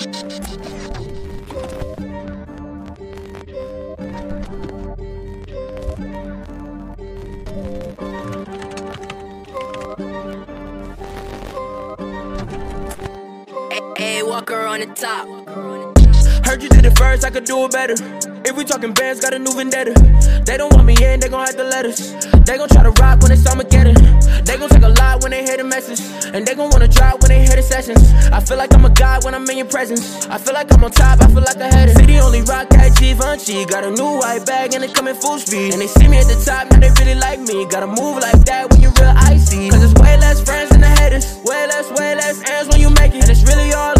Hey, Walker on the top. Heard you did it first, I could do it better. If we talking bands, got a new vendetta. They don't want me in, they gon' have to let us. They gon' try to rock when it's Armageddon. They gon' take a lot when they hear the message. And they gon' wanna drop when they hear the sessions. I feel like I'm a god when I'm in your presence. I feel like I'm on top, I feel like I had it. City only rock that Givenchy. Got a new white bag and it coming full speed. And they see me at the top, now they really like me. Gotta move like that when you're real icy. Cause it's way less friends than the haters. Way less, way less ends when you make it. And it's really all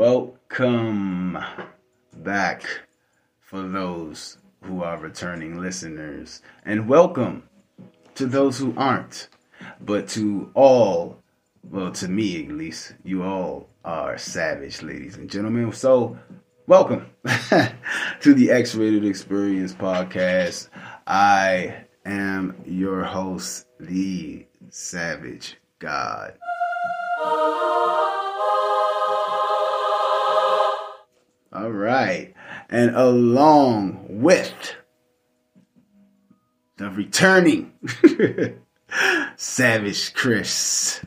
Welcome back for those who are returning listeners, and welcome to those who aren't. But to all, well, to me at least, you all are savage, ladies and gentlemen. So, welcome to the X Rated Experience podcast. I am your host, the Savage God. All right. And along with the returning Savage Chris.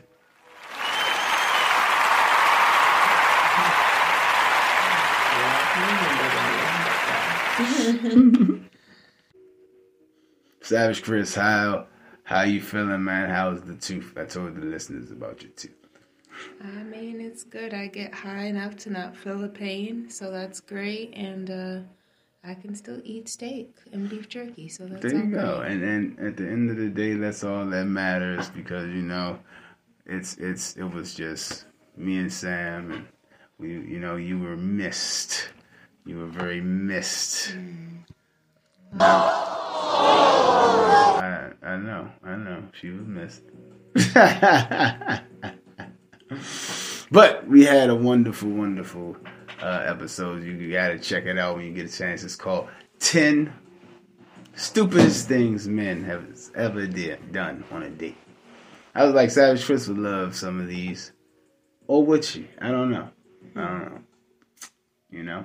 Savage Chris, how how you feeling, man? How's the tooth? I told the listeners about your tooth. I mean, it's good. I get high enough to not feel the pain, so that's great. And uh, I can still eat steak and beef jerky, so that's There you go. great. And then at the end of the day, that's all that matters because you know, it's it's it was just me and Sam, and we you know you were missed. You were very missed. I I know I know she was missed. but we had a wonderful, wonderful uh, episode. You gotta check it out when you get a chance. It's called 10 Stupidest Things Men Have Ever did, Done on a Date. I was like, Savage Chris would love some of these. Or would she? I don't know. I don't know. You know?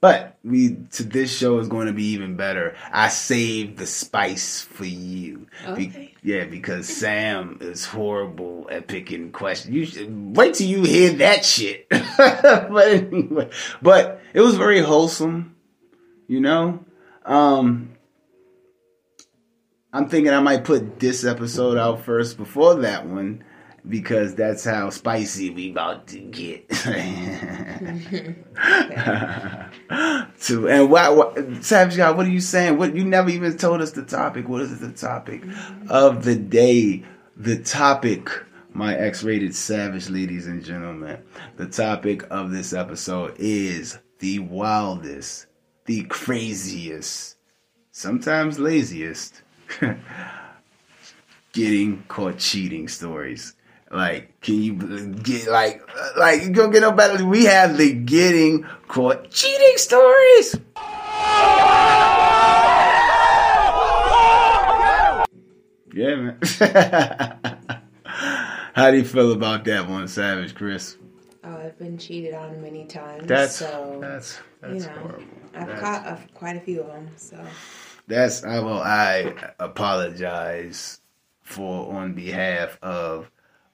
But we to this show is going to be even better. I saved the spice for you. Be- Okay. yeah, because Sam is horrible at picking questions. You should, wait till you hear that shit. but anyway, but it was very wholesome. You know, um, I'm thinking I might put this episode out first before that one because that's how spicy we about to get. to and why, why Savage God, what are you saying? What you never even told us the topic. What is the topic of the day? The topic, my X-rated savage ladies and gentlemen. The topic of this episode is the wildest, the craziest, sometimes laziest getting caught cheating stories. Like, can you get like like you gonna get no better? We have the getting caught cheating stories. Yeah, man. How do you feel about that one, Savage Chris? Oh, I've been cheated on many times. That's so that's you that's know, horrible. I've That's- caught uh, quite a few of them. So That's I well I apologize for on behalf of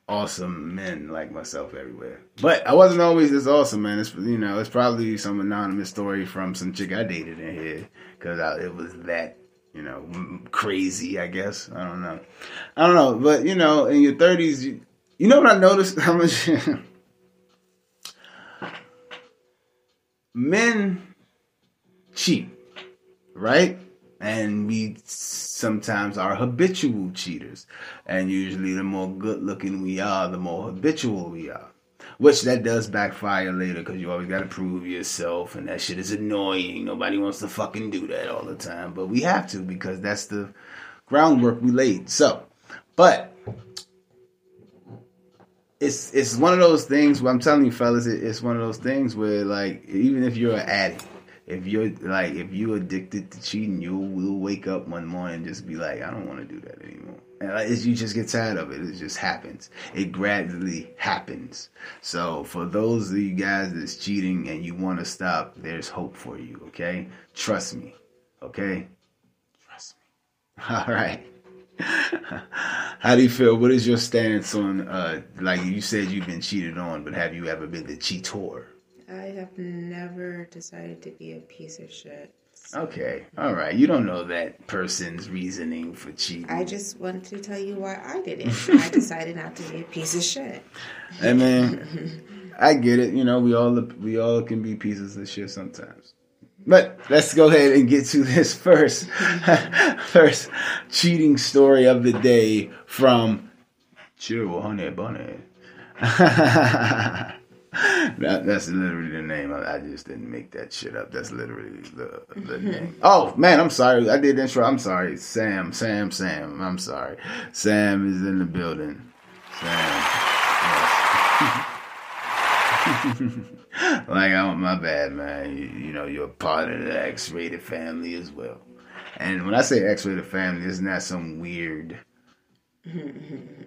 awesome men like myself everywhere. But I wasn't always this awesome, man. It's you know it's probably some anonymous story from some chick I dated in here because it was that you know crazy. I guess I don't know. I don't know, but you know in your thirties, you, you know what I noticed how much men cheat, right? And we sometimes are habitual cheaters. And usually, the more good looking we are, the more habitual we are. Which that does backfire later because you always got to prove yourself, and that shit is annoying. Nobody wants to fucking do that all the time, but we have to because that's the groundwork we laid. So, but it's it's one of those things where I'm telling you, fellas, it, it's one of those things where like even if you're an addict, if you're like if you're addicted to cheating, you will wake up one morning and just be like, I don't want to do that anymore. And like, you just get tired of it. It just happens. It gradually happens. So for those of you guys that's cheating and you want to stop, there's hope for you. Okay, trust me. Okay, trust me. All right. How do you feel? What is your stance on, uh, like you said, you've been cheated on, but have you ever been the cheater? I have never decided to be a piece of shit. Okay, all right. You don't know that person's reasoning for cheating. I just want to tell you why I did it. I decided not to be a piece of shit. I mean, I get it. You know, we all we all can be pieces of shit sometimes. But let's go ahead and get to this first first cheating story of the day from Chill Honey Bunny. That, that's literally the name. I, I just didn't make that shit up. That's literally the the name. Oh man, I'm sorry. I did intro. I'm sorry. Sam, Sam, Sam. I'm sorry. Sam is in the building. Sam. Yes. like, oh, my bad, man. You, you know, you're part of the X-rated family as well. And when I say X-rated family, it's not that some weird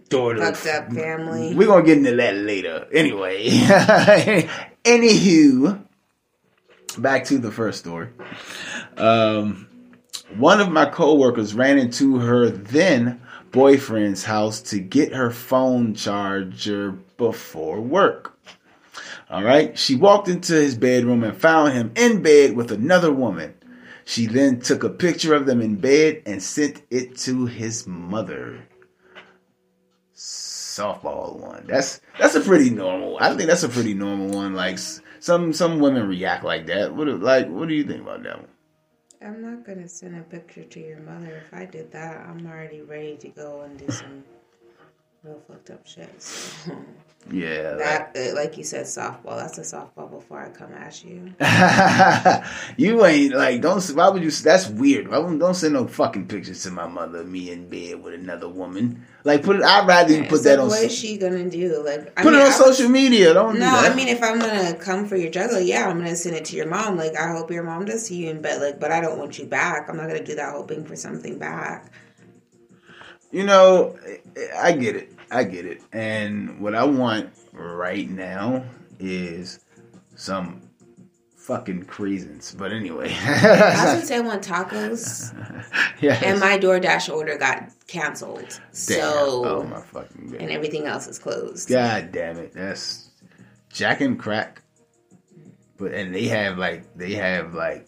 daughter. Fucked up family. We're gonna get into that later. Anyway, anywho, back to the first story. Um, one of my coworkers ran into her then boyfriend's house to get her phone charger before work. All right, she walked into his bedroom and found him in bed with another woman. She then took a picture of them in bed and sent it to his mother softball one. That's that's a pretty normal. I think that's a pretty normal one. Like some some women react like that. What like what do you think about that one? I'm not gonna send a picture to your mother. If I did that, I'm already ready to go and do some real fucked up shit. So, Yeah. like- that, like you said, softball. That's a softball before I come at you. you ain't like don't. Why would you? That's weird. Why wouldn't- don't send no fucking pictures to my mother. of Me in bed with another woman. Like put it. I'd rather you put So that on. what is she gonna do? Like, I Put mean, it on I- social media. Don't do No, that. I mean, if I'm gonna come for your juggle, yeah, I'm gonna send it to your mom. Like, I hope your mom does see you in bed. Like, but I don't want you back. I'm not gonna do that hoping for something back. you know, I get it. I get it. And what I want right now is some fucking craisins. But anyway. I was say I want tacos, yes. and my DoorDash order got canceled. Damn. So, oh my fucking god. and everything else is closed. God damn it. That's Jack and Crack. But and they have like they have like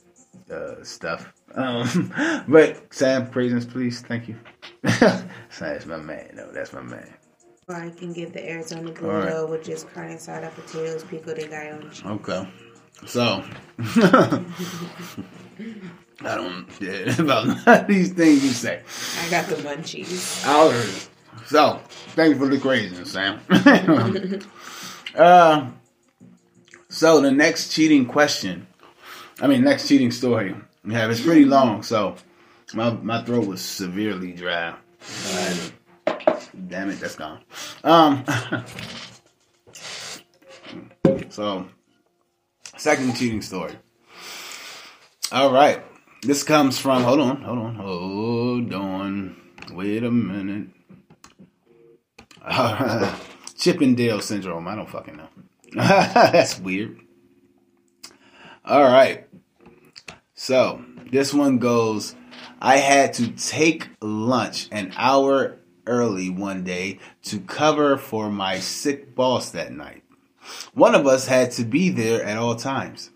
uh stuff. Um but Sam, craisins please, thank you. That's my man. No, that's my man. I can get the Arizona All right. which is carne asada, potatoes, pico de gallo. Okay. So I don't yeah, about these things you say. I got the munchies. It. So, thanks for the craziness, Sam. uh, so the next cheating question, I mean, next cheating story. Yeah, it's pretty long, so my my throat was severely dry. Damn it, that's gone. Um, so second cheating story. All right, this comes from. Hold on, hold on, hold on. Wait a minute. Uh, Chippendale syndrome. I don't fucking know. That's weird. All right. So this one goes. I had to take lunch an hour early one day to cover for my sick boss that night. One of us had to be there at all times.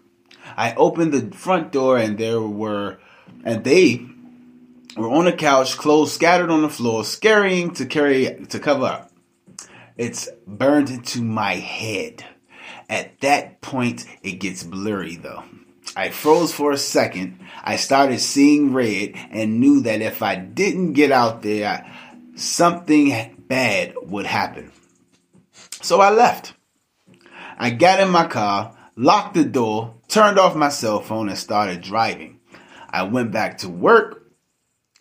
I opened the front door and there were, and they were on the couch, clothes scattered on the floor, scurrying to carry to cover up. It's burned into my head. At that point, it gets blurry though. I froze for a second. I started seeing red and knew that if I didn't get out there, something bad would happen. So I left. I got in my car, locked the door, turned off my cell phone, and started driving. I went back to work.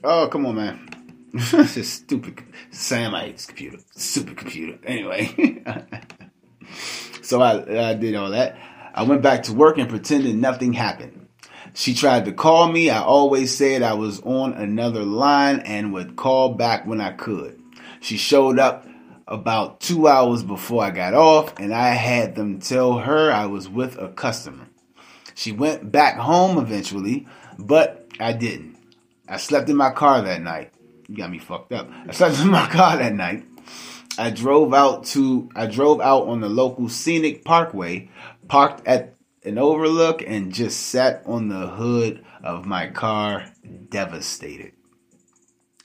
Oh, come on, man. this is stupid. Sam, I hate this computer. Stupid computer. Anyway. so I, I did all that. I went back to work and pretended nothing happened. She tried to call me. I always said I was on another line and would call back when I could. She showed up about two hours before I got off, and I had them tell her I was with a customer. She went back home eventually, but I didn't. I slept in my car that night. You got me fucked up. I slept in my car that night. I drove out to I drove out on the local scenic parkway, parked at an overlook and just sat on the hood of my car devastated.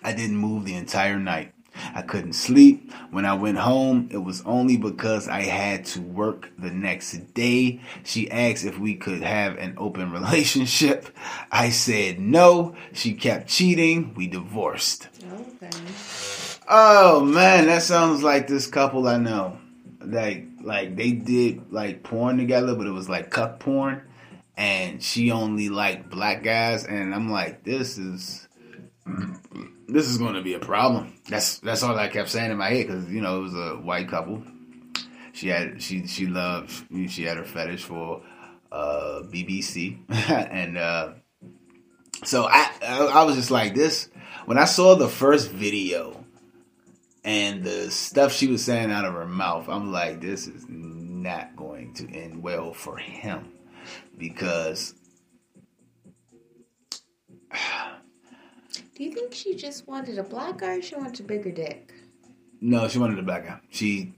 I didn't move the entire night. I couldn't sleep. When I went home, it was only because I had to work the next day. She asked if we could have an open relationship. I said no. She kept cheating. We divorced. Okay. Oh man, that sounds like this couple I know. Like like they did like porn together, but it was like cuck porn. And she only liked black guys, and I'm like, this is this is going to be a problem. That's that's all I kept saying in my head because you know it was a white couple. She had she she loved she had her fetish for uh, BBC, and uh, so I, I I was just like this when I saw the first video and the stuff she was saying out of her mouth. I'm like, this is not going to end well for him because Do you think she just wanted a black guy or she wanted a bigger dick? No, she wanted a black guy. She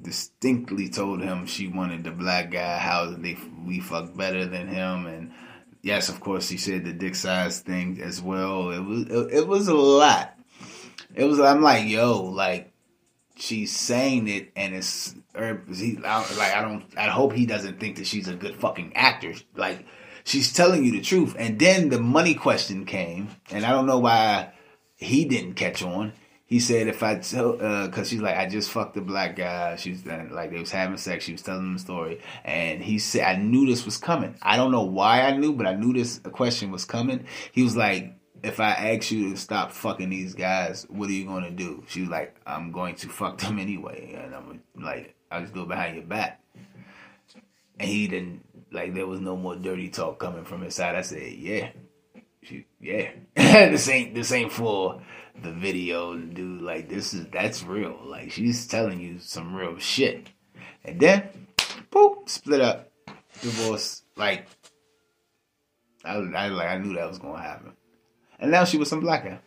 distinctly told him she wanted the black guy. How they we fuck better than him, and yes, of course, she said the dick size thing as well. It was it, it was a lot. It was. I'm like, yo, like she's saying it, and it's or he I, like I don't. I hope he doesn't think that she's a good fucking actor. Like she's telling you the truth, and then the money question came, and I don't know why he didn't catch on. He said if I tell, because she's like, I just fucked a black guy. She was uh, like, they was having sex. She was telling him the story, and he said, I knew this was coming. I don't know why I knew, but I knew this question was coming. He was like, if I ask you to stop fucking these guys, what are you to do? She was like, I'm going to fuck them anyway, and I'm like, I'll just do it behind your back. And he didn't like. There was no more dirty talk coming from his side. I said, yeah, she, yeah. this ain't this ain't for the video, dude. Like this is that's real. Like she's telling you some real shit. And then, boop, split up, divorce. Like I, I like I knew that was gonna happen. And now she was some black guy.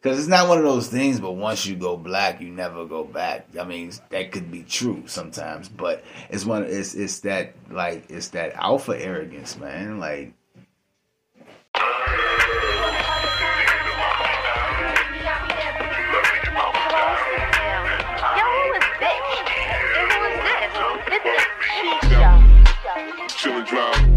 Cause it's not one of those things, but once you go black, you never go back. I mean, that could be true sometimes, but it's one. It's it's that like it's that alpha arrogance, man. Like Yo, who is this? Who is this? This is Keisha. Chillin' drive.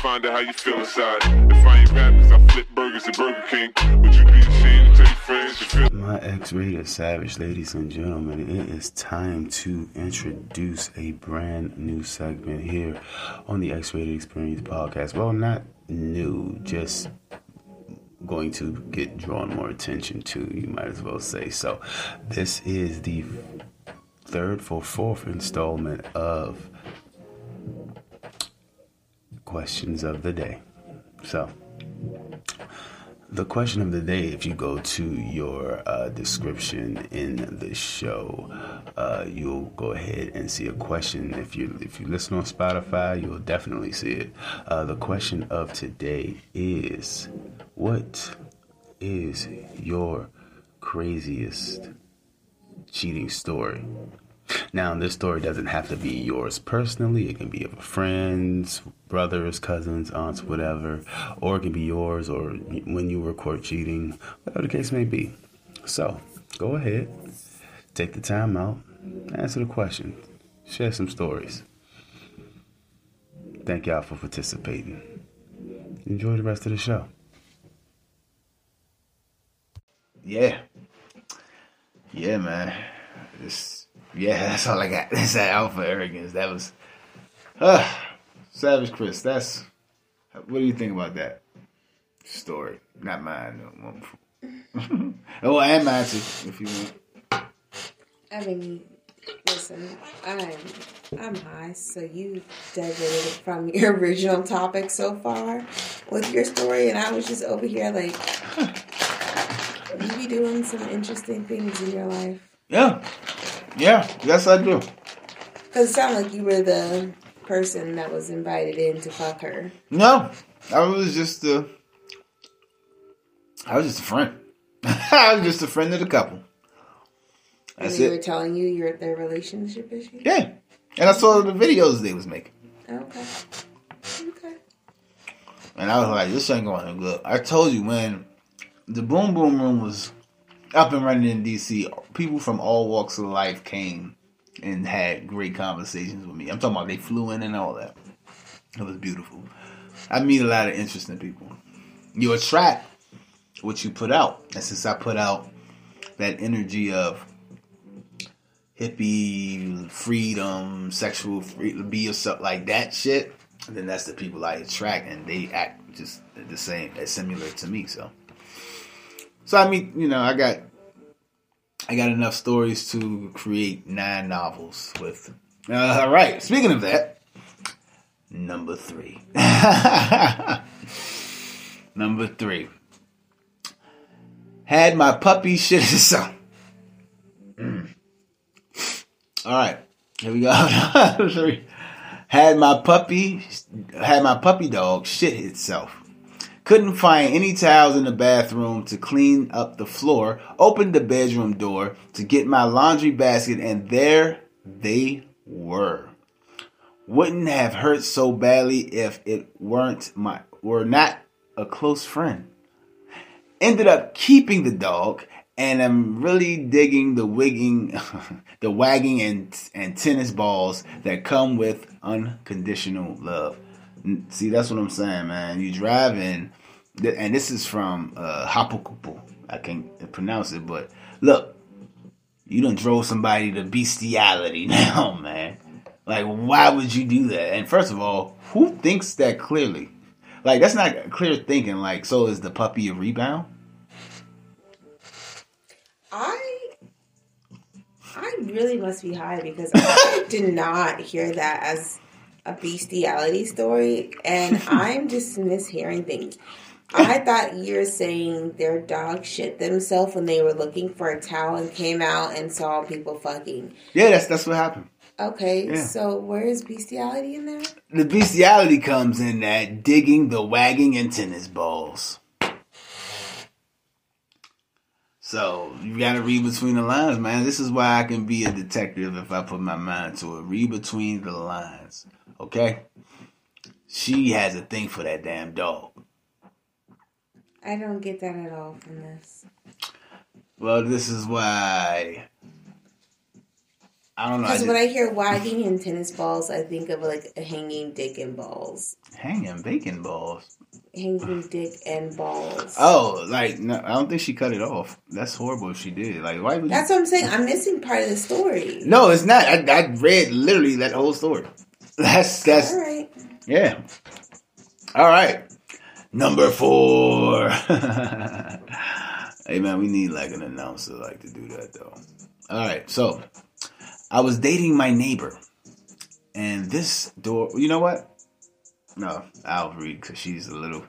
Find out how you feel inside. If I ain't cause I flip burgers at Burger King. Would you be ashamed to tell your friends you feel? My X-rated savage, ladies and gentlemen, it is time to introduce a brand new segment here on the X-rated Experience podcast. Well, not new, just going to get drawn more attention to. You might as well say so. This is the third for fourth installment of questions of the day. So, the question of the day, if you go to your uh, description in the show, uh, you'll go ahead and see a question. If you if you listen on Spotify, you'll definitely see it. Uh, the question of today is, what is your craziest cheating story? Now, this story doesn't have to be yours personally. It can be of a friend's, brothers, cousins, aunts, whatever. Or it can be yours or when you were caught cheating, whatever the case may be. So, go ahead, take the time out, answer the question, share some stories. Thank y'all for participating. Enjoy the rest of the show. Yeah. Yeah, man. It's, yeah, that's all I got. That's that alpha arrogance. That was uh, Savage Chris. That's what do you think about that story? Not mine. No. oh, and mine too, if you want. I mean, Listen, I'm I'm high, so you diverted from your original topic so far with your story, and I was just over here like, you be doing some interesting things in your life. Yeah. Yeah. Yes, I do. Cause it sounded like you were the person that was invited in to fuck her. No, I was just a. I was just a friend. I was just a friend of the couple. And That's they it. were telling you your their relationship issue. Yeah, and I saw the videos they was making, Okay. Okay. and I was like, "This ain't going to good." I told you when the Boom Boom Room was up and running in DC, people from all walks of life came and had great conversations with me. I'm talking about they flew in and all that. It was beautiful. I meet a lot of interesting people. You attract what you put out. And since I put out that energy of hippie, freedom, sexual free, be yourself, like that shit, then that's the people I attract, and they act just the same, as similar to me. So, so I mean, you know, I got, I got enough stories to create nine novels with. Uh, all right. Speaking of that, number three. number three. Had my puppy shit. Mm. All right, here we go. Had my puppy, had my puppy dog shit itself. Couldn't find any towels in the bathroom to clean up the floor. Opened the bedroom door to get my laundry basket, and there they were. Wouldn't have hurt so badly if it weren't my were not a close friend. Ended up keeping the dog, and I'm really digging the wigging, the wagging and and tennis balls that come with unconditional love. See, that's what I'm saying, man. You driving, and this is from uh, Hapukupu. I can't pronounce it, but look, you done drove somebody to bestiality now, man. Like, why would you do that? And first of all, who thinks that clearly? Like, that's not clear thinking. Like, so is the puppy a rebound? I I really must be high because I did not hear that as a bestiality story, and I'm just mishearing things. I thought you were saying their dog shit themselves when they were looking for a towel and came out and saw people fucking. Yeah, that's that's what happened. Okay, Yeah. so where is bestiality in there? The bestiality comes in that digging, the wagging, and tennis balls. So you gotta read between the lines, man. This is why I can be a detective if I put my mind to it. Read between the lines, okay? She has a thing for that damn dog. I don't get that at all from this. Well, this is why I don't know. Because when I hear wagging and tennis balls, I think of like a hanging dick and balls. hanging bacon balls. Hanging dick and balls. Oh, like no, I don't think she cut it off. That's horrible if she did. Like, why would you? That's what I'm saying. I'm missing part of the story. No, it's not. I, I read literally that whole story. That's that's All right. yeah. All right, number four. hey man, we need like an announcer like to do that though. All right, so I was dating my neighbor, and this door. You know what? No, I'll read because she's a little.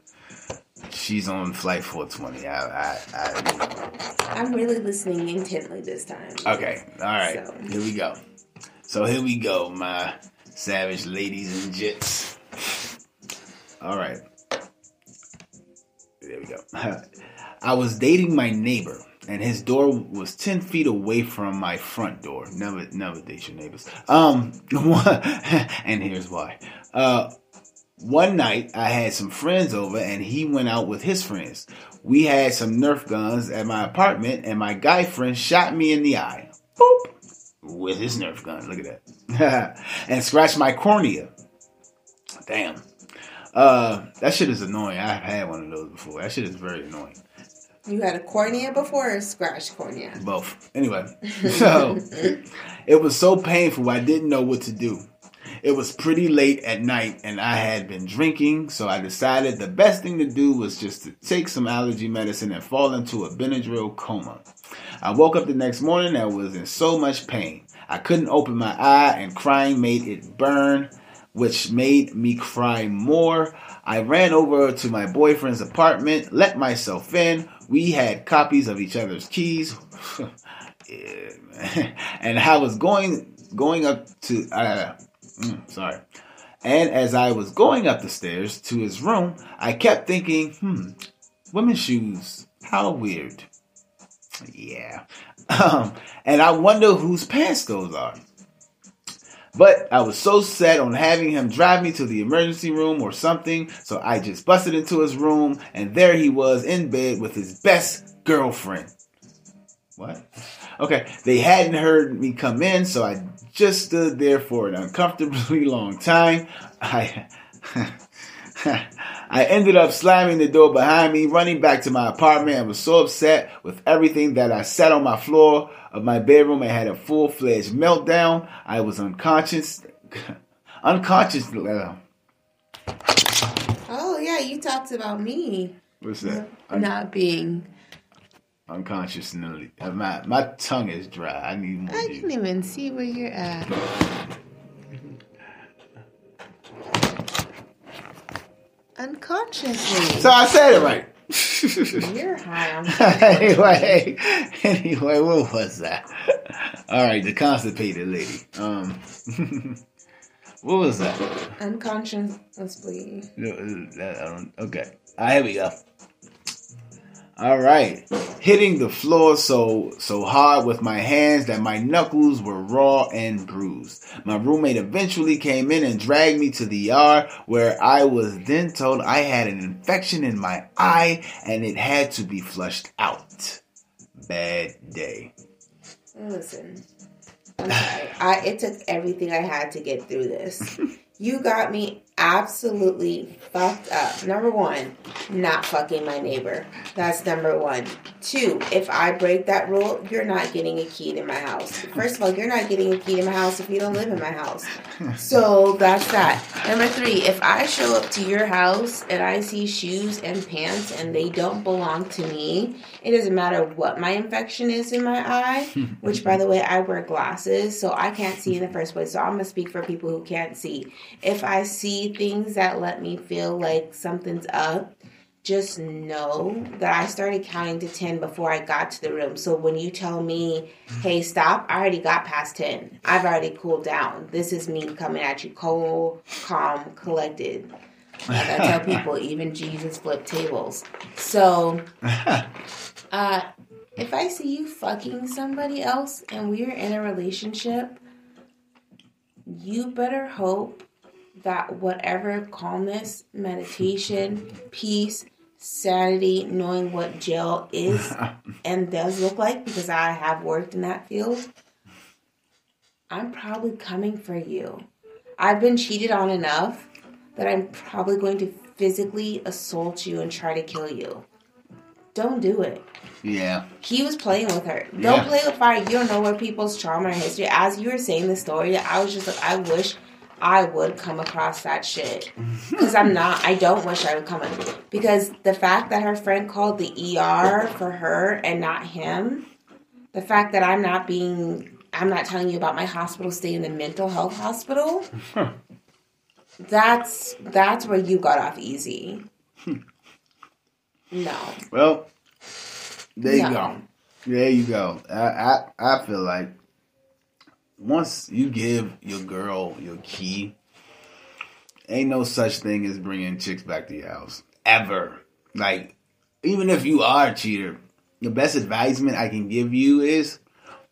She's on flight 420. I, I, I I'm really listening intently this time. Okay, all right. So- Here we go. So here we go, my savage ladies and jits. All right. I was dating my neighbor, and his door was ten feet away from my front door. Never, never date your neighbors. Um, and here's why. Uh, one night I had some friends over, and he went out with his friends. We had some Nerf guns at my apartment, and my guy friend shot me in the eye. Boop. With his Nerf gun. Look at that. and scratched my cornea. Damn. Uh, that shit is annoying. I've had one of those before. That shit is very annoying. You had a cornea before or a scratch cornea? Both. Anyway, so it was so painful. I didn't know what to do. It was pretty late at night and I had been drinking, so I decided the best thing to do was just to take some allergy medicine and fall into a Benadryl coma. I woke up the next morning and was in so much pain. I couldn't open my eye and crying made it burn, which made me cry more. I ran over to my boyfriend's apartment, let myself in. We had copies of each other's keys. And I was going going up to uh, mm, sorry. And as I was going up the stairs to his room, I kept thinking, hmm, women's shoes, how weird. Yeah. Um, and I wonder whose pants those are. But I was so set on having him drive me to the emergency room or something, so I just busted into his room, and there he was in bed with his best girlfriend. What? Okay, they hadn't heard me come in, so I just stood there for an uncomfortably long time. I. I ended up slamming the door behind me, running back to my apartment, and was so upset with everything that I sat on my floor of my bedroom and had a full fledged meltdown. I was unconscious, unconscious. Uh, Oh yeah, you talked about me what's that? Un- not being. unconsciously. uh, My my tongue is dry. I need more I can even see where you're at. Unconsciously, So I said it right. you're high on. anyway, anyway, what was that? All right, the constipated lady. Um, what was that? Unconsciously. No, uh, that- I Okay, ah, here we go. All right, hitting the floor so so hard with my hands that my knuckles were raw and bruised. My roommate eventually came in and dragged me to the ER, where I was then told I had an infection in my eye and it had to be flushed out. Bad day. Listen. I it took everything I had to get through this. You got me absolutely fucked up. Number one, not fucking my neighbor. That's number one. Two, if I break that rule, you're not getting a key to my house. First of all, you're not getting a key to my house if you don't live in my house. So that's that. Number three, if I show up to your house and I see shoes and pants and they don't belong to me, it doesn't matter what my infection is in my eye, which by the way, I wear glasses, so I can't see in the first place. So I'm gonna speak for people who can't see. If I see things that let me feel like something's up, just know that I started counting to 10 before I got to the room. So when you tell me, hey, stop, I already got past 10. I've already cooled down. This is me coming at you cold, calm, collected. Like I tell people, even Jesus flipped tables. So, uh, if I see you fucking somebody else and we're in a relationship, you better hope that whatever calmness, meditation, peace, sanity, knowing what jail is and does look like, because I have worked in that field, I'm probably coming for you. I've been cheated on enough that I'm probably going to physically assault you and try to kill you. Don't do it. Yeah. He was playing with her. Don't Yeah. play with fire. You don't know what people's trauma and history. As you were saying the story, I was just like, I wish I would come across that shit. Because I'm not. I don't wish I would come. in. Because the fact that her friend called the ER for her and not him, the fact that I'm not being, I'm not telling you about my hospital stay in the mental health hospital. That's that's where you got off easy. No. Well, there you go. There you go. I, I I feel like once you give your girl your key, ain't no such thing as bringing chicks back to your house ever. Like even if you are a cheater, the best advisement I can give you is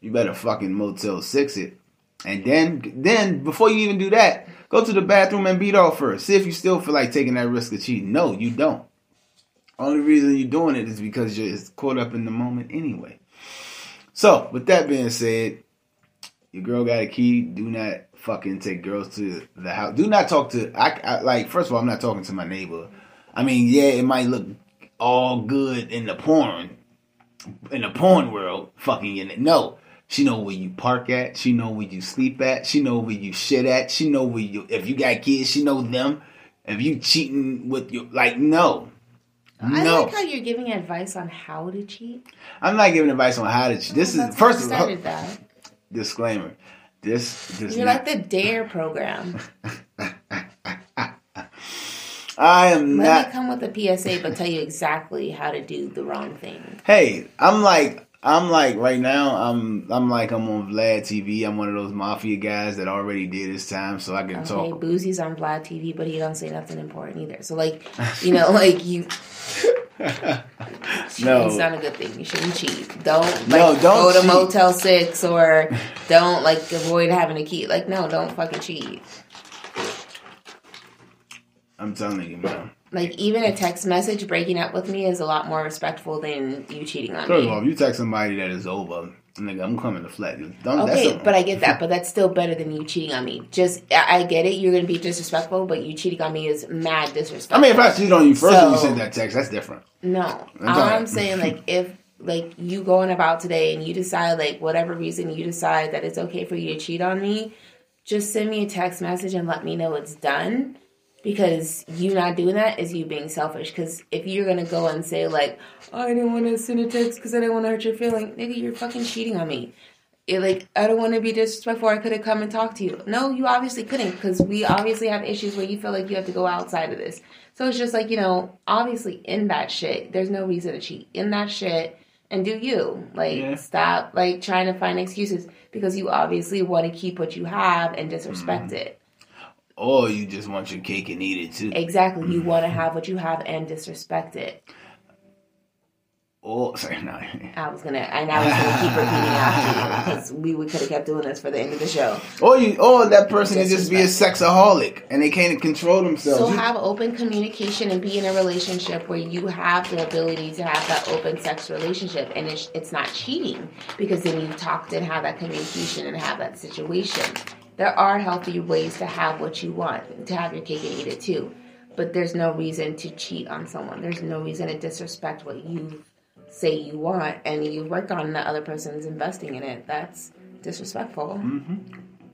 you better fucking Motel Six it, and then then before you even do that, go to the bathroom and beat off first. See if you still feel like taking that risk of cheating. No, you don't. Only reason you're doing it is because you're caught up in the moment anyway. So, with that being said, your girl got a key. Do not fucking take girls to the house. Do not talk to. I, I like. First of all, I'm not talking to my neighbor. I mean, yeah, it might look all good in the porn, in the porn world, fucking in it. No, She know where you park at. She know where you sleep at. She know where you shit at. She know where you if you got kids. She know them. If you cheating with your like no, I no. like how you're giving advice on how to cheat. I'm not giving advice on how to cheat. This is first of all. Disclaimer. This You're not. like the Dare program. I am Let not. me come with a PSA, but tell you exactly how to do the wrong thing. Hey, I'm like I'm like right now. I'm I'm like I'm on Vlad TV. I'm one of those mafia guys that already did his time, so I can Okay, talk. Boozy's on Vlad TV, but he don't say nothing important either. So like, you know, like you, it's No, not a good thing. You shouldn't cheat. Don't like No, don't go to. Motel Six or don't like avoid having a key. Like no, don't fucking cheat. I'm telling you, man. Like even a text message breaking up with me is a lot more respectful than you cheating on First me. of all, if you text somebody that is over, nigga, I'm coming to flat. you. Don't, that's Okay, a- but I get that, but that's still better than you cheating on me. Just I I get it, you're gonna be disrespectful, but you cheating on me is mad disrespectful. I mean, if I cheat on you first and you send that text, that's different. No, I'm saying like if like you going about today and you decide like whatever reason you decide that it's okay for you to cheat on me, just send me a text message and let me know it's done. Because you not doing that is you being selfish. Because if you're gonna go and say like, I didn't want to send a text because I didn't want to hurt your feeling, nigga, you're fucking cheating on me. It, like I don't want to be disrespectful. I could have come and talked to you. No, you obviously couldn't because we obviously have issues where you feel like you have to go outside of this. So it's just like you know, obviously in that shit, there's no reason to cheat in that shit and do you like Yeah. stop like trying to find excuses because you obviously want to keep what you have and disrespect Mm-hmm. it. Or you just want your cake and eat it too. Exactly, you mm. want to have what you have and disrespect it. Oh, sorry, no. I was gonna, and I was gonna keep repeating after you because we, we could have kept doing this for the end of the show. Or you, or that person can just be a sexaholic and they can't control themselves. So have open communication and be in a relationship where you have the ability to have that open sex relationship, and it's, it's not cheating because then you talked and have that communication and have that situation. There are healthy ways to have what you want, to have your cake and eat it too. But there's no reason to cheat on someone. There's no reason to disrespect what you say you want, and you work on the other person's investing in it. That's disrespectful mm-hmm.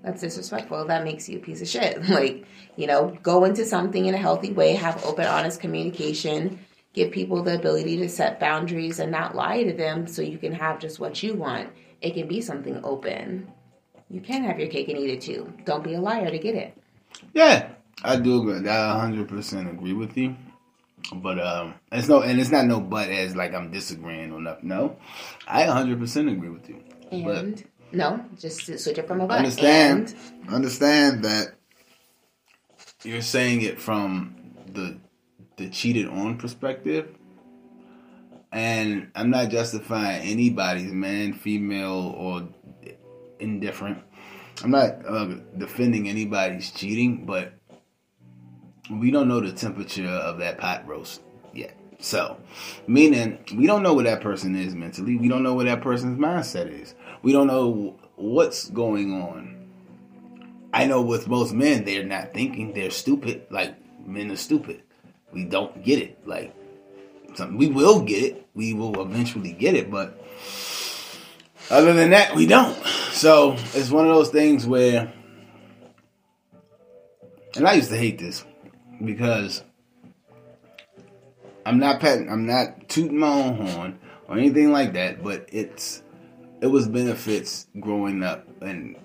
that's disrespectful. That makes you a piece of shit. Like, you know, go into something in a healthy way, have open, honest communication, give people the ability to set boundaries and not lie to them so you can have just what you want. It can be something open. You can have your cake and eat it too. Don't be a liar to get it. Yeah, I do agree. I hundred percent agree with you. But um, it's no, and it's not no but as like I'm disagreeing or nothing. No, I hundred percent agree with you. And no, just switch it from a But but. understand, And understand that you're saying it from the the cheated on perspective, and I'm not justifying anybody's man, female, or indifferent. I'm not uh, defending anybody's cheating, but we don't know the temperature of that pot roast yet. So, meaning we don't know what that person is mentally. We don't know what that person's mindset is. We don't know what's going on. I know with most men, they're not thinking. They're stupid. Like men are stupid. We don't get it. Like we will get it. We will eventually get it, but other than that, we don't. So it's one of those things where, and I used to hate this because I'm not patting, I'm not tooting my own horn or anything like that, but it's it was benefits growing up and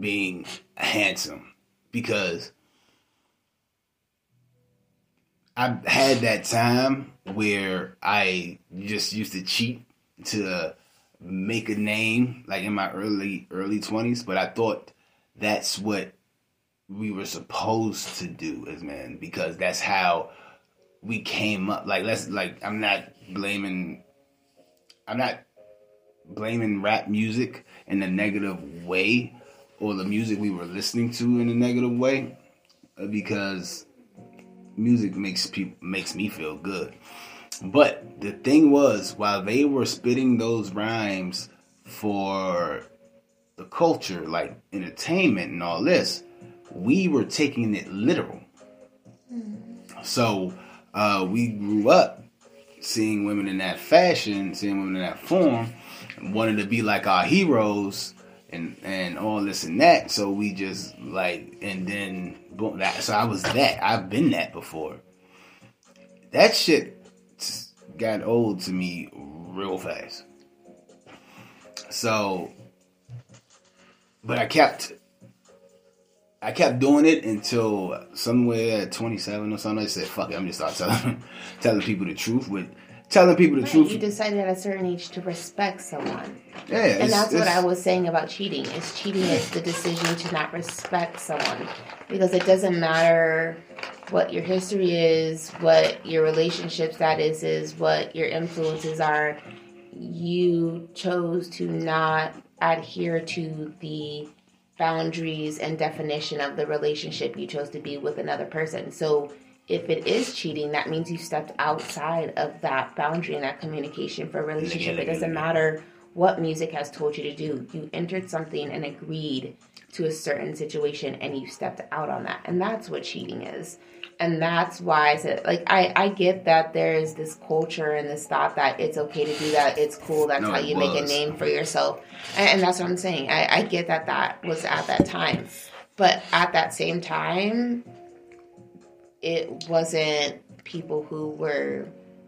being handsome because I had that time where I just used to cheat to make a name like in my early early 20s but I thought that's what we were supposed to do as men because that's how we came up like let's like I'm not blaming I'm not blaming rap music in a negative way or the music we were listening to in a negative way because music makes people makes me feel good. But the thing was, while they were spitting those rhymes for the culture, like entertainment and all this, we were taking it literal. So uh, we grew up seeing women in that fashion, seeing women in that form, wanted to be like our heroes and and all this and that. So we just like and then boom. That, so I was that. I've been that before. That shit got old to me real fast. So, but I kept I kept doing it until somewhere at 27 or something. I said, "Fuck it, I'm just start telling telling people the truth." With telling people the Right, truth, you decided at a certain age to respect someone. yeah, And that's what I was saying about cheating. Is cheating is the decision to not respect someone. Because it doesn't matter what your history is, what your relationship status is, what your influences are. You chose to not adhere to the boundaries and definition of the relationship you chose to be with another person. So if it is cheating, that means you stepped outside of that boundary and that communication for a relationship. It doesn't matter what music has told you to do. You entered something and agreed to a certain situation and you stepped out on that. And that's what cheating is. And that's why I said, like, I, I get that there is this culture and this thought that it's okay to do that. It's cool. That's No, how you make a name for yourself. And, and that's what I'm saying. I, I get that that was at that time. But at that same time, it wasn't people who were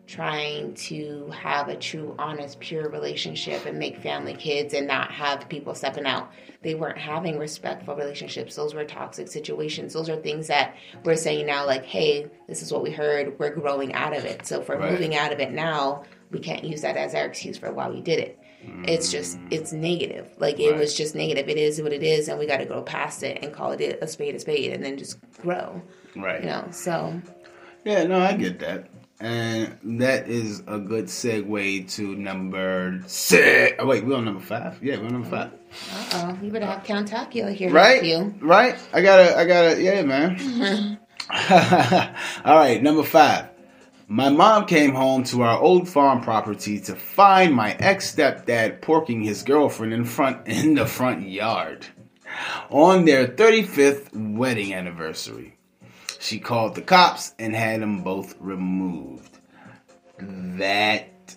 trying to have a true, honest, pure relationship and make family kids and not have people stepping out. They weren't having respectful relationships. Those were toxic situations. Those are things that we're saying now, like, hey, this is what we heard. We're growing out of it. So if we're Right. moving out of it now, we can't use that as our excuse for why we did it. It's just, mm. it's negative. Like, it was just negative. It is what it is, and we got to go past it and call it a spade a spade and then just grow. right. You know, so Yeah, no, I get that. And that is a good segue to number six. Oh, wait, we're on number five. Yeah, we're on number five. Uh oh, you better have Count Tacula here Right? with you. Right? I gotta, I gotta, yeah, man. All right, number five. My mom came home to our old farm property to find my ex stepdad porking his girlfriend in front in the front yard on their 35th wedding anniversary. She called the cops and had them both removed. That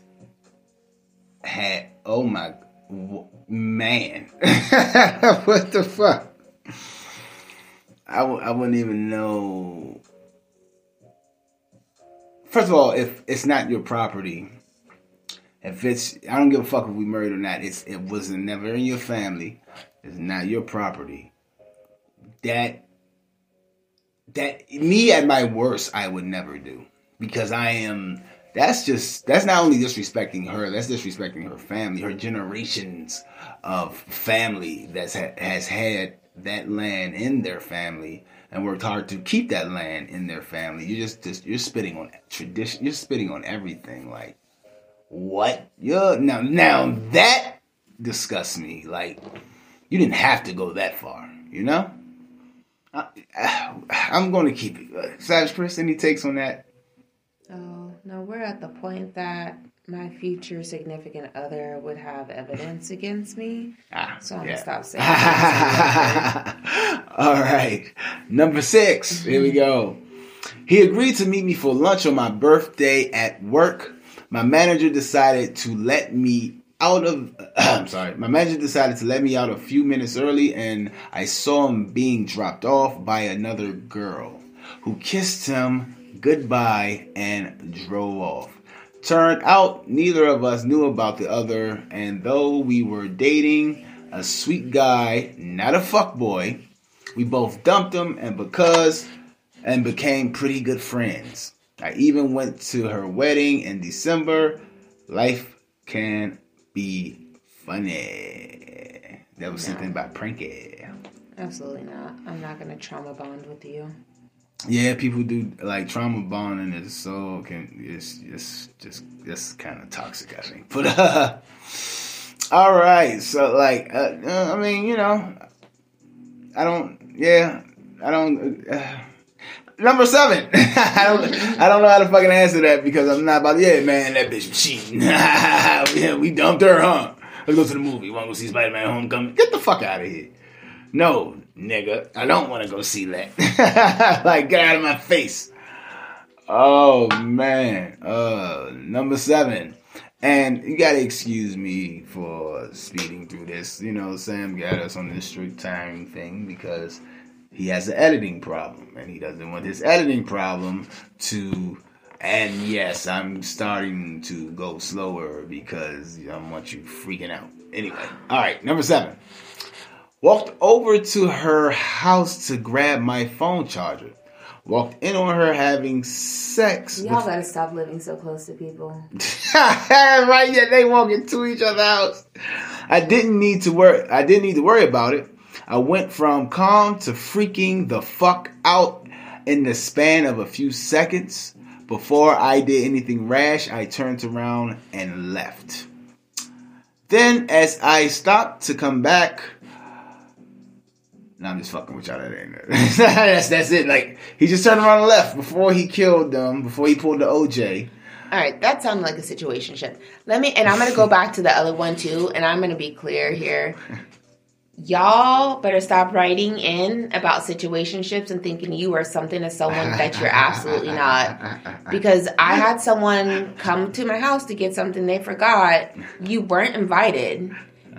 had oh my man, what the fuck? I w- I wouldn't even know. First of all, if it's not your property, if it's I don't give a fuck if we married or not. It's it was never in your family. It's not your property. That that me at my worst I would never do. Because I am that's just that's not only disrespecting her that's disrespecting her family her generations of family that's ha- has had that land in their family and worked hard to keep that land in their family. You just, just you're spitting on tradition you're spitting on everything like what? You're now now that disgusts me like you didn't have to go that far you know I, I'm going to keep it. Savage Chris, any takes on that? Oh no, we're at the point that my future significant other would have evidence against me. Ah, So I'm yeah. gonna stop saying. All right. Number six. Here we go. He agreed to meet me for lunch on my birthday at work. My manager decided to let me out of I'm sorry. My manager decided to let me out a few minutes early and I saw him being dropped off by another girl who kissed him goodbye and drove off. Turned out neither of us knew about the other, and though we were dating a sweet guy, not a fuckboy, we both dumped him and because and became pretty good friends. I even went to her wedding in December. Life can be funny. That was something about Pranky. Absolutely not. I'm not gonna trauma bond with you. Yeah, people do like trauma bonding is so can it's it's just it's kind of toxic, I think. But uh, all right, so like uh, uh, I mean, you know, I don't. Yeah, I don't. Uh, number seven. I don't. I don't know how to fucking answer that because I'm not about. Yeah, man, that bitch was cheating. yeah, we dumped her, huh? Let's go to the movie. Want to go see Spider Man Homecoming? Get the fuck out of here. No, nigga, I don't want to go see that. like, get out of my face. Oh man. Uh number seven. And you gotta excuse me for speeding through this. You know, Sam got us on this strict time thing because he has an editing problem and he doesn't want his editing problem to and yes, I'm starting to go slower because I don't want you freaking out. Anyway, all right, number seven. Walked over to her house to grab my phone charger. Walked in on her having sex. Y'all with- gotta stop living so close to people. right, yeah, they walk into each other's house. I didn't need to worry. I didn't need to worry about it. I went from calm to freaking the fuck out in the span of a few seconds. Before I did anything rash, I turned around and left. Then, as I stopped to come back, no, I'm just fucking with y'all. That ain't it. that's that's it. Like he just turned around and left before he killed them. Before he pulled the OJ. All right, that sounded like a situationship. Let me, and I'm gonna go back to the other one too, and I'm gonna be clear here. Y'all better stop writing in about situationships and thinking you are something to someone that you're absolutely not. Because I had someone come to my house to get something they forgot. You weren't invited.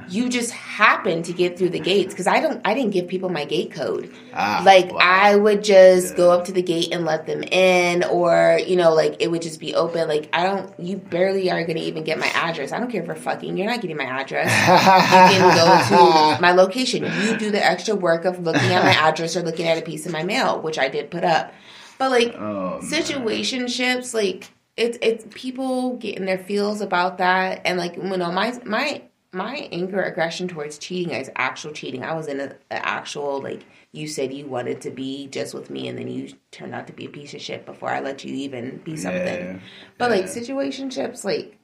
You just happened to get through the gates because I don't. I didn't give people my gate code. Ah, like wow. I would just go up to the gate and let them in, or you know, like it would just be open. Like I don't. You barely are gonna even get my address. I don't care for fucking. You're not getting my address. you can go to my location. You do the extra work of looking at my address or looking at a piece of my mail, which I did put up. But like Oh, situationships, like it's it's people getting their feels about that, and like you know my my my anger aggression towards cheating is actual cheating. I was in a, a actual like you said you wanted to be just with me, and then you turned out to be a piece of shit before I let you even be something. Yeah, But like yeah. situationships, like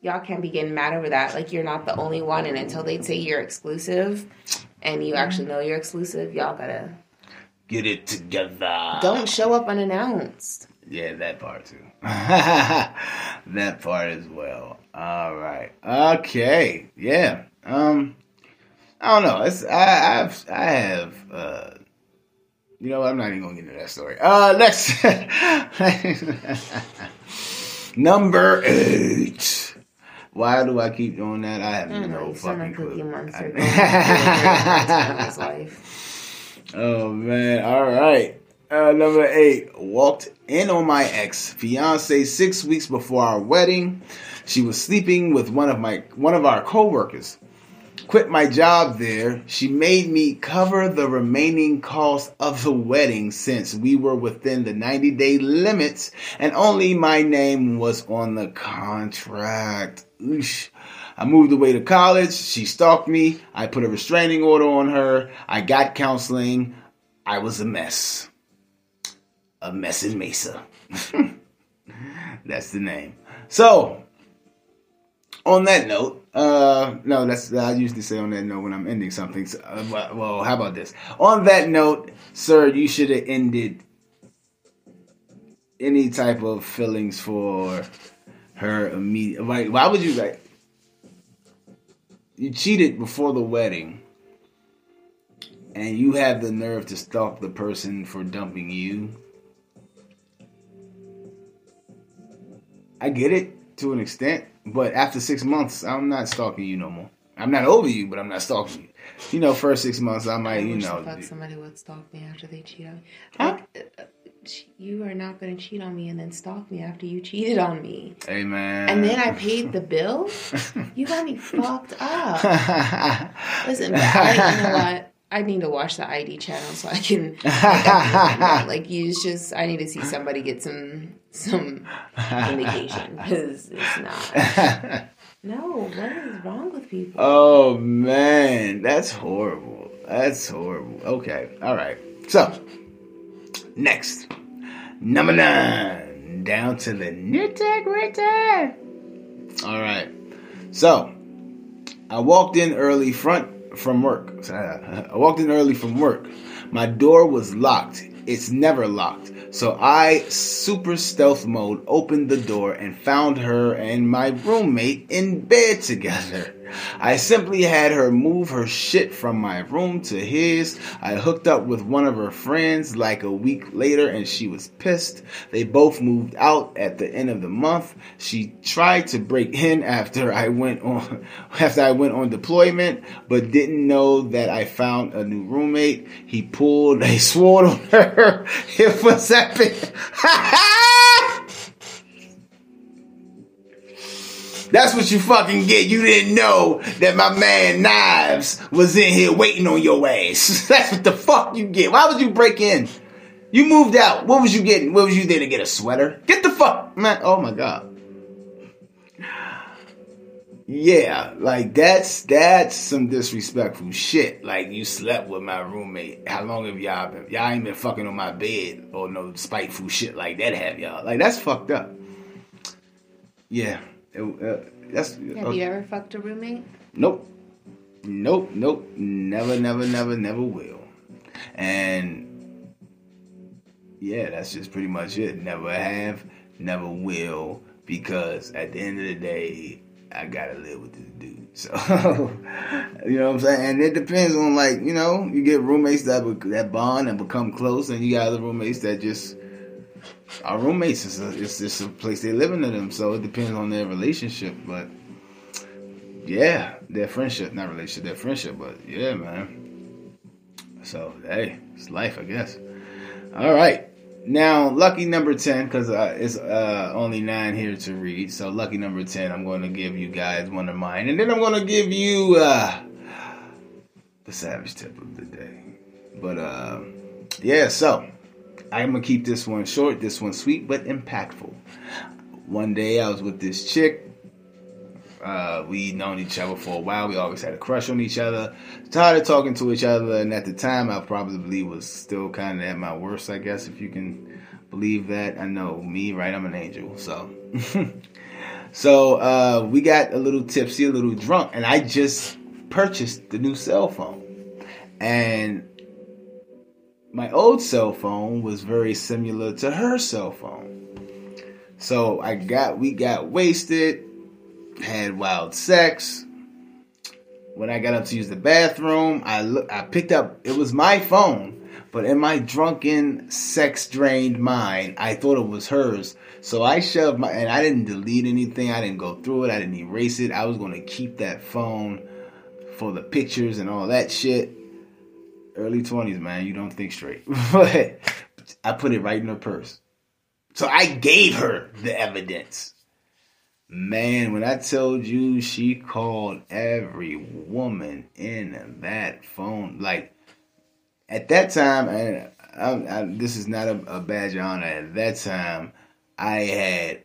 y'all can't be getting mad over that. Like you're not the only one, and until they say you're exclusive, and you mm-hmm. actually know you're exclusive, y'all gotta Get it together. don't show up unannounced. Yeah, that part too. that part as well. All right. Okay. Yeah. Um. I don't know. It's I I've I have uh. You know? I'm not even gonna get into that story. Uh, next. Number eight. Why do I keep doing that? I have I no fucking clue. monster. going through a time in his life. Oh man! All right. Uh, number eight. Walked in on my ex fiance six weeks before our wedding. She was sleeping with one of my one of our coworkers. Quit my job there. She made me cover the remaining cost of the wedding since we were within the 90 day limits and only my name was on the contract. Oosh. I moved away to college. She stalked me. I put a restraining order on her. I got counseling. I was a mess. A mess in Mesa. that's the name. So, on that note, uh, no, that's I usually say on that note when I'm ending something. So, uh, well, how about this? On that note, sir, you should have ended any type of feelings for her immediate. Like, why would you like? You cheated before the wedding, and you have the nerve to stalk the person for dumping you. I get it to an extent, but after six months, I'm not stalking you no more. I'm not over you, but I'm not stalking you. You know, first six months, I might, you wish know. fuck somebody would stalk me after they cheat on me. Like, uh, uh, you are not going to cheat on me and then stalk me after you cheated on me. Hey man. And then I paid the bill? You got me fucked up. Listen, but I, you know what? I need to watch the ID channel so I can like, like you just I need to see somebody get some some indication because it's not. No, what is wrong with people? Oh man, that's horrible. That's horrible. Okay, all right. So next, number nine, down to the nitty gritty. All right. So I walked in early front from work. I walked in early from work. My door was locked. it's never locked. So I, super stealth mode, opened the door and found her and my roommate in bed together. I simply had her move her shit from my room to his. I hooked up with one of her friends like a week later and she was pissed. They both moved out at the end of the month. She tried to break in after I went on after I went on deployment, but didn't know that I found a new roommate. He pulled a sword on her. It was epic. That's what you fucking get. You didn't know that my man Knives was in here waiting on your ass. That's what the fuck you get. Why would you break in? You moved out. What was you getting? What was you there to get a sweater? Get the fuck, man. Oh my god. Yeah, like that's that's some disrespectful shit. Like you slept with my roommate. How long have y'all been? Y'all ain't been fucking on my bed or no spiteful shit like that. Have y'all? Like that's fucked up. Yeah, it, uh, that's. Have you ever fucked a roommate? Nope. Nope, nope. Never, never, never, never will. And yeah, that's just pretty much it. Never have, never will, because at the end of the day, I gotta live with this dude. So you know what I'm saying? And it depends on like, you know, you get roommates that that bond and become close and you got other roommates that just are roommates. is a, it's a place they live in them. So it depends on their relationship. But yeah, their friendship, not relationship, their friendship. But yeah, man. So hey, it's life, I guess. All right. Now, lucky number 10, because uh, it's uh, only nine here to read. So, lucky number 10, I'm going to give you guys one of mine. And then I'm going to give you uh, the savage tip of the day. But, uh, yeah, so I'm to keep this one short, this one sweet, but impactful. One day I was with this chick. Uh, we known each other for a while. We always had a crush on each other. Tired of talking to each other, and at the time, I probably was still kind of at my worst, I guess, if you can believe that. I know me, right? I'm an angel, so. so uh, we got a little tipsy, a little drunk, and I just purchased the new cell phone, and my old cell phone was very similar to her cell phone. So I got, we got wasted had wild sex. When I got up to use the bathroom, I look, I picked up. It was my phone, but in my drunken, sex drained mind, I thought it was hers. So I shoved my and I didn't delete anything. I didn't go through it. I didn't erase it. I was going to keep that phone for the pictures and all that shit. Early twenties, man. You don't think straight, but I put it right in her purse. So I gave her the evidence. Man, when I told you she called every woman in that phone, like at that time, and I, I, this is not a, a badge of honor. At that time, I had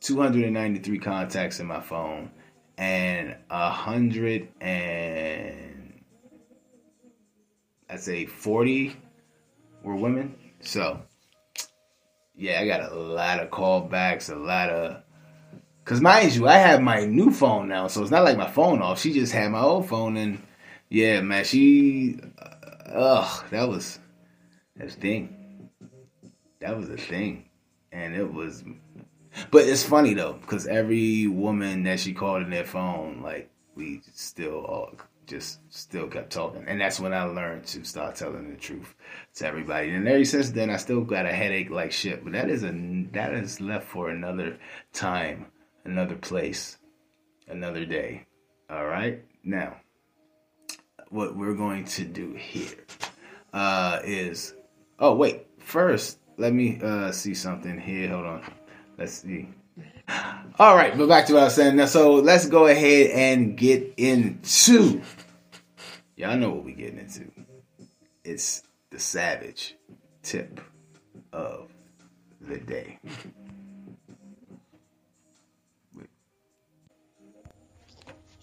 293 contacts in my phone, and a hundred and I'd say 40 were women. So yeah, I got a lot of callbacks, a lot of Cause mind you, I have my new phone now, so it's not like my phone off. She just had my old phone, and yeah, man, she, uh, ugh, that was that's thing. That was a thing, and it was. But it's funny though, cause every woman that she called in their phone, like we still all just still kept talking, and that's when I learned to start telling the truth to everybody. And ever since then, I still got a headache like shit. But that is a that is left for another time another place, another day. All right? Now, what we're going to do here uh, is. Oh, wait. First, let me uh, see something here. Hold on. Let's see. All right, but back to what I was saying. Now, so let's go ahead and get into. Y'all know what we're getting into. It's the savage tip of the day.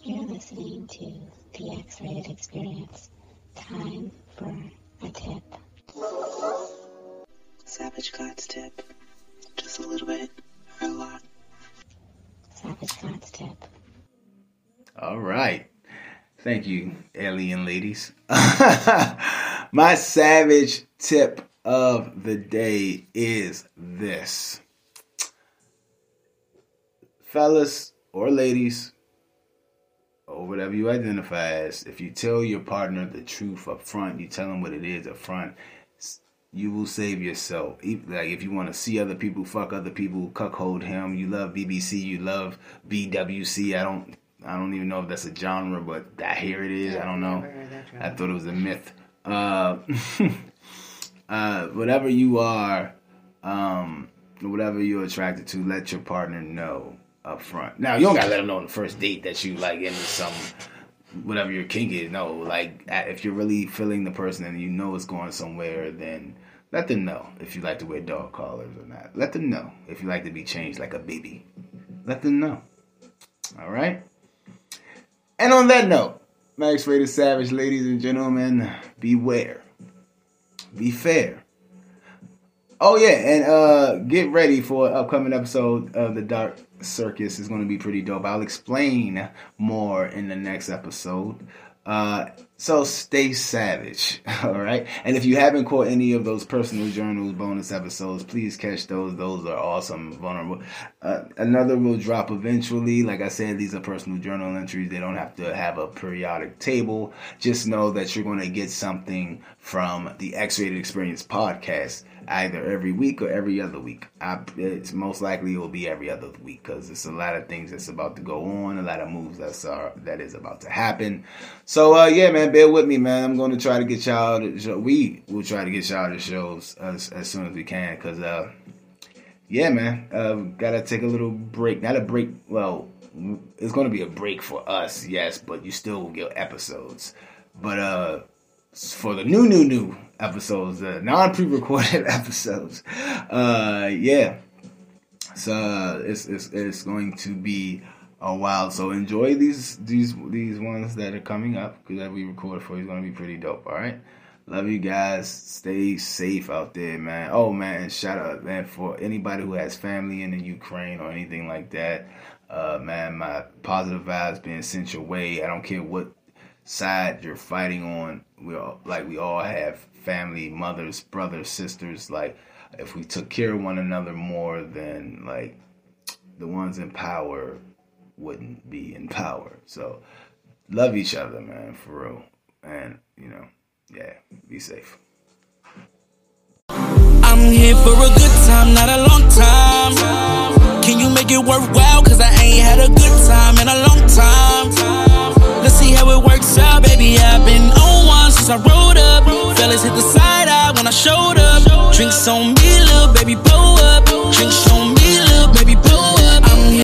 You're listening to the X-Rated Experience. Time for a tip. Savage God's tip. Just a little bit or a lot. Tip. All right. Thank you, alien ladies. My savage tip of the day is this. Fellas or ladies, or whatever you identify as, if you tell your partner the truth up front, you tell them what it is up front, you will save yourself. Like if you want to see other people fuck other people, cuckold him. You love BBC, you love BWC. I don't, I don't even know if that's a genre, but I hear it is. I don't know. I thought it was a myth. Uh, uh, whatever you are, um, whatever you're attracted to, let your partner know up front. Now you don't gotta let them know on the first date that you like into some whatever your kink is. No, like if you're really feeling the person and you know it's going somewhere, then let them know if you like to wear dog collars or not. Let them know if you like to be changed like a baby. Let them know. All right. And on that note, Max Rated Savage, ladies and gentlemen, beware. Be fair. Oh yeah, and uh get ready for an upcoming episode of the Dark Circus. is going to be pretty dope. I'll explain more in the next episode. Uh, so stay savage, all right. And if you haven't caught any of those personal journals bonus episodes, please catch those. Those are awesome, vulnerable. Uh, another will drop eventually. Like I said, these are personal journal entries. They don't have to have a periodic table. Just know that you're going to get something from the X-Rated Experience podcast either every week or every other week. I, it's most likely it will be every other week because it's a lot of things that's about to go on, a lot of moves that's are that is about to happen. So uh, yeah, man, bear with me, man. I'm going to try to get y'all. To show, we will try to get y'all the shows as, as soon as we can because uh, yeah, man, uh, gotta take a little break. Not a break. Well, it's going to be a break for us, yes, but you still will get episodes. But uh, for the new, new, new episodes, the non pre-recorded episodes, uh, yeah. So uh, it's, it's it's going to be a while. So enjoy these these these ones that are coming up because that we recorded for is going to be pretty dope. All right. Love you guys. Stay safe out there, man. Oh man, shout out, man, for anybody who has family in the Ukraine or anything like that. Uh, man, my positive vibes being sent your way. I don't care what side you're fighting on. We all like we all have family, mothers, brothers, sisters. Like if we took care of one another more, then like the ones in power wouldn't be in power. So love each other, man, for real. And you know, yeah, be safe. I'm here for a good time, not a long time. Can you make it worthwhile? Cause I ain't had a good time in a long time. It works out, baby. I've been on one since I rolled up. Fellas hit the side eye when I showed up. Drinks on me, little baby, blow up. Drinks on me.